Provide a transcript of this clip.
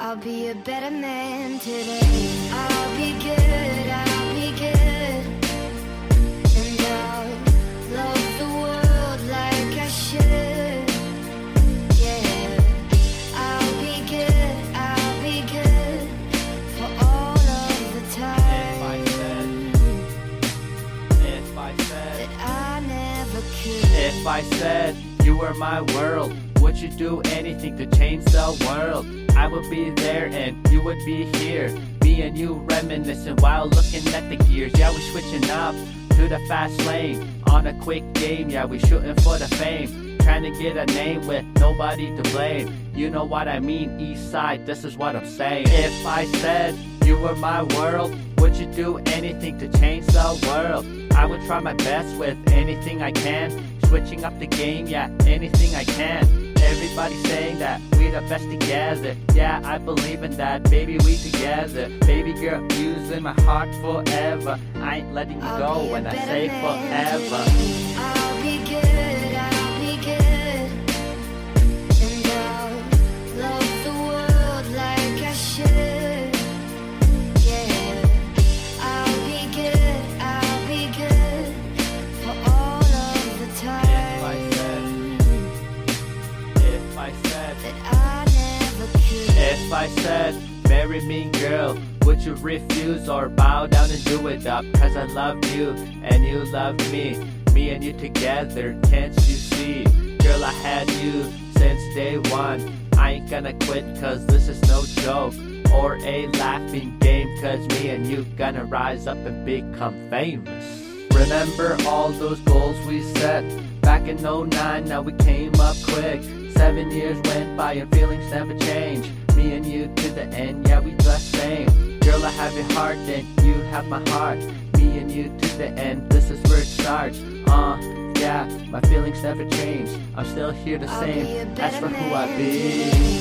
I'll be a better man today. I'll be good, I'll be good. And I'll love the world like I should. Yeah. I'll be good, I'll be good for all of the time. If I said, if I said, that I never could. if I said you were my world, would you do anything to change the world? I would be there and you would be here. Me and you reminiscing while looking at the gears. Yeah, we switching up to the fast lane on a quick game. Yeah, we shooting for the fame. Trying to get a name with nobody to blame. You know what I mean, East Side, this is what I'm saying. If I said you were my world, would you do anything to change the world? I would try my best with anything I can. Switching up the game, yeah, anything I can. Everybody saying that we the best together. Yeah, I believe in that. Baby, we together. Baby girl, using my heart forever. I ain't letting you I'll go when I say forever. I'll be good, I said, that I never could. if I said, marry me, girl, would you refuse or bow down and do it up? Cause I love you and you love me. Me and you together, can't you see? Girl, I had you since day one. I ain't gonna quit cause this is no joke. Or a laughing game cause me and you gonna rise up and become famous. Remember all those goals we set back in 09, now we came up quick. Seven years went by and feelings never change. Me and you to the end, yeah, we the same. Girl, I have your heart and you have my heart. Me and you to the end, this is where it starts. Uh, yeah, my feelings never change. I'm still here the I'll be a same. As better for who I be.